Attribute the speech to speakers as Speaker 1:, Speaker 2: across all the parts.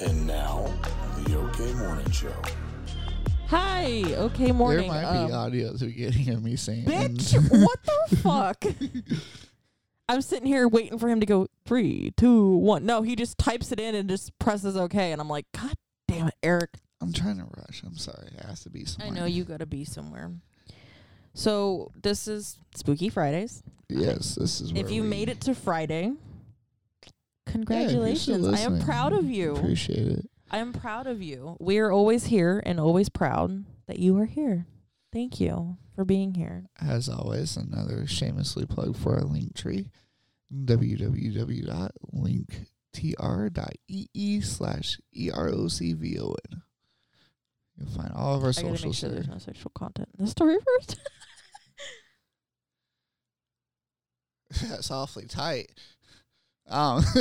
Speaker 1: And now, the OK Morning Show.
Speaker 2: Hi. Okay, morning.
Speaker 3: There might
Speaker 2: Um,
Speaker 3: be audio to getting of me saying.
Speaker 2: bitch, what the fuck? I'm sitting here waiting for him to go three, two, one. No, he just types it in and just presses OK, and I'm like, God damn it, Eric.
Speaker 3: I'm trying to rush. I'm sorry. I have to be somewhere.
Speaker 2: I know you gotta be somewhere. So this is Spooky Fridays.
Speaker 3: Yes, this is.
Speaker 2: If you
Speaker 3: we-
Speaker 2: made it to Friday,
Speaker 3: Yeah, if you're still
Speaker 2: congratulations. I am proud of you.
Speaker 3: Appreciate it.
Speaker 2: I am proud of you. We are always here and always proud that you are here. Thank you for being here.
Speaker 3: As always, another shamelessly plug for our link tree www.linktr.ee slash erocvon. You'll find all of our
Speaker 2: I gotta make
Speaker 3: socials
Speaker 2: sure
Speaker 3: there.
Speaker 2: there's no sexual content in the story first.
Speaker 3: That's awfully tight. Um,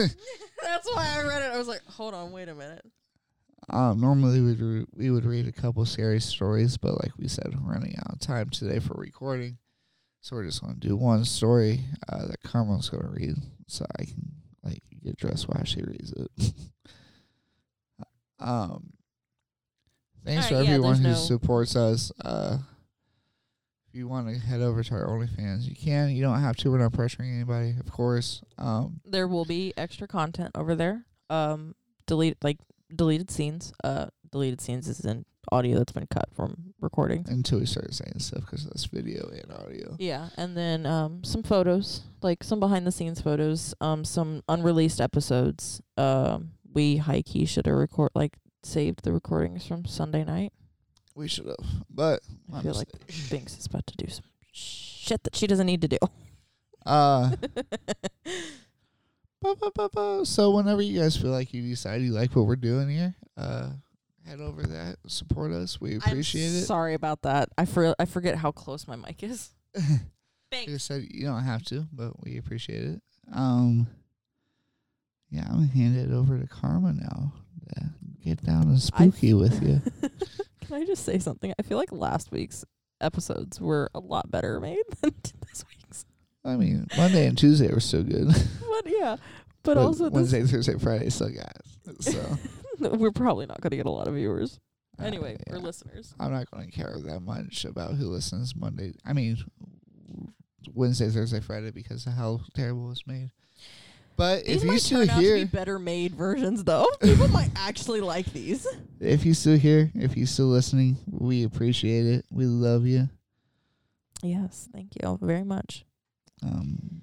Speaker 2: That's why I read it. I was like, hold on, wait a minute.
Speaker 3: um, normally we'd re- we would read a couple scary stories, but like we said, we're running out of time today for recording, so we're just gonna do one story uh, that Carmel's gonna read, so I can like get dressed while she reads it. um, thanks for
Speaker 2: yeah,
Speaker 3: everyone who
Speaker 2: no-
Speaker 3: supports us. Uh, if you want to head over to our OnlyFans, you can. You don't have to. We're not pressuring anybody, of course. Um,
Speaker 2: There will be extra content over there. Um, delete like deleted scenes. Uh, deleted scenes is in audio that's been cut from recordings.
Speaker 3: until we start saying stuff because that's video and audio.
Speaker 2: Yeah, and then um some photos, like some behind the scenes photos, um some unreleased episodes. Um we high key should have record like saved the recordings from Sunday night.
Speaker 3: We should have, but
Speaker 2: I feel like. Binks is about to do some shit that she doesn't need to do.
Speaker 3: uh, bu- bu- bu- bu- so whenever you guys feel like you decide you like what we're doing here, uh, head over that, support us. We appreciate
Speaker 2: I'm
Speaker 3: it.
Speaker 2: Sorry about that. I for I forget how close my mic is.
Speaker 3: Like I said, you don't have to, but we appreciate it. Um, yeah, I'm gonna hand it over to Karma now. To get down and spooky with you.
Speaker 2: Can I just say something? I feel like last week's episodes were a lot better made than this week's.
Speaker 3: I mean, Monday and Tuesday were so good.
Speaker 2: But yeah, but, also this,
Speaker 3: Wednesday, Thursday, Friday still got. So
Speaker 2: we're probably not going to get a lot of viewers.
Speaker 3: uh,
Speaker 2: Anyway,
Speaker 3: yeah.
Speaker 2: we're listeners.
Speaker 3: I'm not going to care that much about who listens Monday. I mean, Wednesday, Thursday, Friday because of how terrible it's made. But
Speaker 2: These
Speaker 3: if you still
Speaker 2: to be
Speaker 3: here,
Speaker 2: better made versions, though. People might actually like these.
Speaker 3: if you still here, if you still listening, we appreciate it. We love you.
Speaker 2: Yes, thank you very much.
Speaker 3: Um,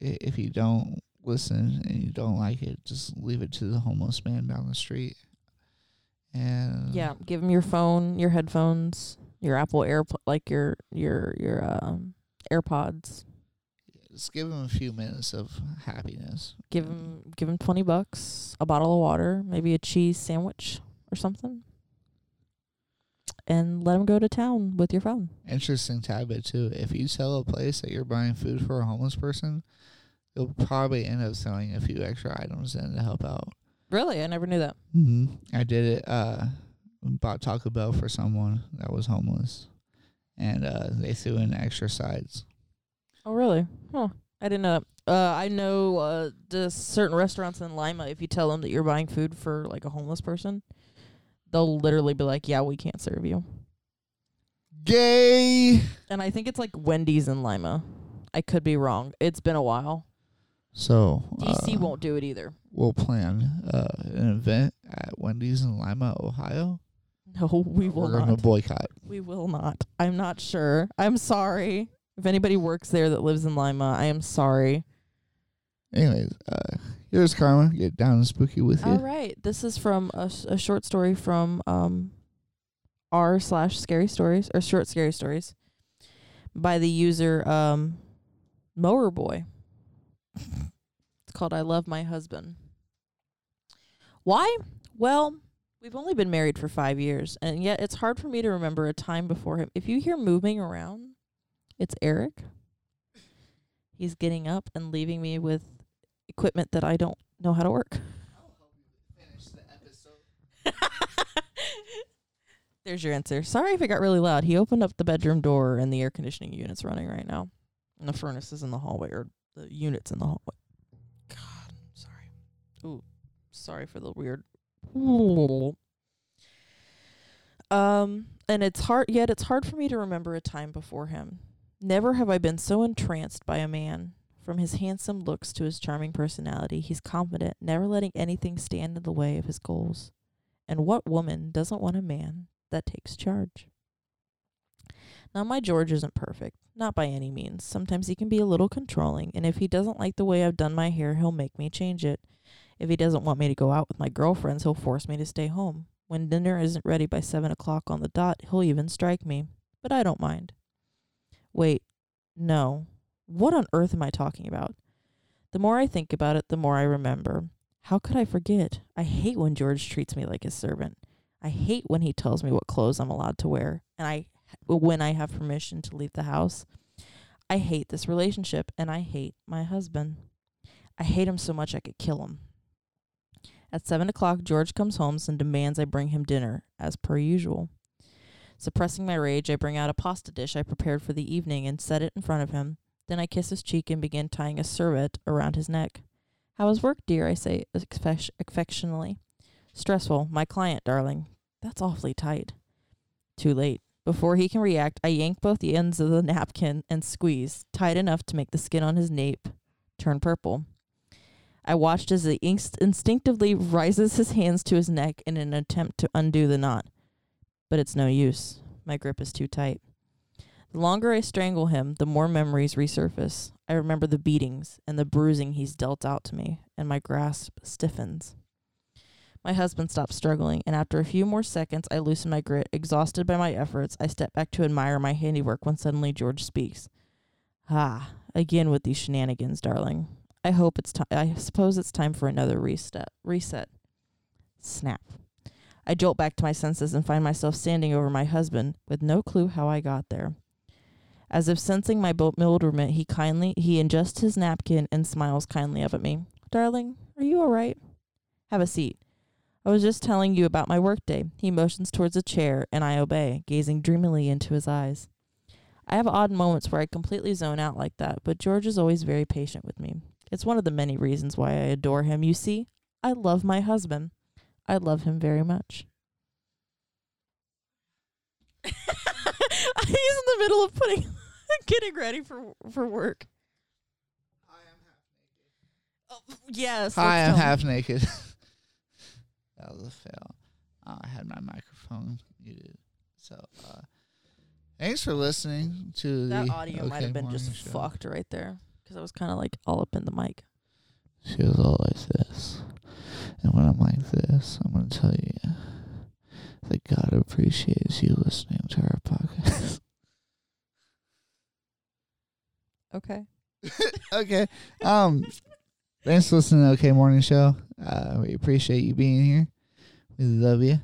Speaker 3: if you don't listen and you don't like it, just leave it to the homeless man down the street. And
Speaker 2: Yeah, give them your phone, your headphones, your Apple Air, like your your your um, AirPods.
Speaker 3: Just give him a few minutes of happiness.
Speaker 2: Give them give them twenty bucks, a bottle of water, maybe a cheese sandwich or something, and let them go to town with your phone.
Speaker 3: Interesting tidbit too. If you tell a place that you're buying food for a homeless person, you'll probably end up selling a few extra items in to help out.
Speaker 2: Really, I never knew that.
Speaker 3: Mm-hmm. I did it. Uh, bought Taco Bell for someone that was homeless, and uh, they threw in extra sides.
Speaker 2: Oh, really? Huh. I didn't know. That. Uh, I know uh, the certain restaurants in Lima. If you tell them that you're buying food for like a homeless person, they'll literally be like, "Yeah, we can't serve you."
Speaker 3: Gay.
Speaker 2: And I think it's like Wendy's in Lima. I could be wrong. It's been a while.
Speaker 3: So
Speaker 2: DC
Speaker 3: uh,
Speaker 2: won't do it either.
Speaker 3: We'll plan uh, an event at Wendy's in Lima, Ohio.
Speaker 2: No, we will
Speaker 3: We're gonna boycott.
Speaker 2: We will not. I'm not sure. I'm sorry. If anybody works there that lives in Lima, I am sorry.
Speaker 3: Anyways, uh, here's Karma. Get down and spooky with you.
Speaker 2: All right. This is from a short story from um r slash scary stories or short scary stories by the user um mower boy. It's called I Love My Husband. Why? Well, we've only been married for five years, and yet it's hard for me to remember a time before him. If you hear moving around, it's Eric. He's getting up and leaving me with equipment that I don't know how to work. There's your answer. Sorry if it got really loud. He opened up the bedroom door and the air conditioning unit's running right now. And the furnace is in the hallway or the unit's in the hallway. God, I'm sorry. Ooh, sorry for the weird Um, and it's hard, yet it's hard for me to remember a time before him. Never have I been so entranced by a man. From his handsome looks to his charming personality, he's confident, never letting anything stand in the way of his goals. And what woman doesn't want a man that takes charge? Now, my George isn't perfect, not by any means. Sometimes he can be a little controlling, and if he doesn't like the way I've done my hair, he'll make me change it. If he doesn't want me to go out with my girlfriends, he'll force me to stay home. When dinner isn't ready by seven o'clock on the dot, he'll even strike me. But I don't mind. Wait, no. What on earth am I talking about? The more I think about it, the more I remember. How could I forget? I hate when George treats me like his servant. I hate when he tells me what clothes I'm allowed to wear, and I when I have permission to leave the house. I hate this relationship, and I hate my husband. I hate him so much I could kill him. At seven o'clock, George comes home and demands I bring him dinner, as per usual. Suppressing my rage, I bring out a pasta dish I prepared for the evening and set it in front of him. Then I kiss his cheek and begin tying a serviette around his neck. How is work, dear? I say affectionately. Stressful. My client, darling. That's awfully tight. Too late. Before he can react, I yank both the ends of the napkin and squeeze, tight enough to make the skin on his nape turn purple. I watched as he inst- instinctively rises his hands to his neck in an attempt to undo the knot. But it's no use. My grip is too tight. The longer I strangle him, the more memories resurface. I remember the beatings and the bruising he's dealt out to me, and my grasp stiffens. My husband stops struggling, and after a few more seconds, I loosen my grip. Exhausted by my efforts, I step back to admire my handiwork when suddenly George speaks. Ah, again with these shenanigans, darling. I hope it's time. I suppose it's time for another reset. Reset. Snap. I jolt back to my senses and find myself standing over my husband with no clue how I got there. As if sensing my bewilderment, he kindly he adjusts his napkin and smiles kindly up at me. Darling, are you all right? Have a seat. I was just telling you about my workday. He motions towards a chair, and I obey, gazing dreamily into his eyes. I have odd moments where I completely zone out like that, but George is always very patient with me. It's one of the many reasons why I adore him. You see, I love my husband. I love him very much. He's in the middle of putting getting ready for for work.
Speaker 3: I am half naked.
Speaker 2: Oh, yes.
Speaker 3: I am
Speaker 2: tell him.
Speaker 3: half naked. that was a fail. Uh, I had my microphone muted. So, uh, thanks for listening to
Speaker 2: That
Speaker 3: the
Speaker 2: audio might have been just
Speaker 3: Show.
Speaker 2: fucked right there because I was kind of like all up in the mic.
Speaker 3: She was all like this. And when I'm like this, I'm going to tell you that God appreciates you listening to our podcast.
Speaker 2: Okay.
Speaker 3: okay. Um, thanks for listening to OK Morning Show. Uh, we appreciate you being here. We love you.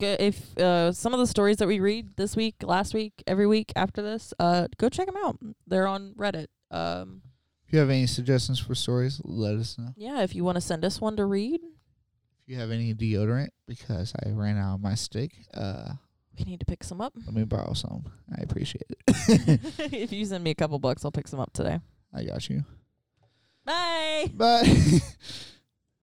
Speaker 2: If uh, some of the stories that we read this week, last week, every week after this, uh, go check them out. They're on Reddit. Um,
Speaker 3: If you have any suggestions for stories, let us know.
Speaker 2: yeah, if you want to send us one to read,
Speaker 3: If you have any deodorant, because I ran out of my stick, uh,
Speaker 2: we need to pick some up.
Speaker 3: let me borrow some. I appreciate it.
Speaker 2: if you send me a couple bucks, I'll pick some up today.
Speaker 3: I got you.
Speaker 2: Bye.
Speaker 3: Bye.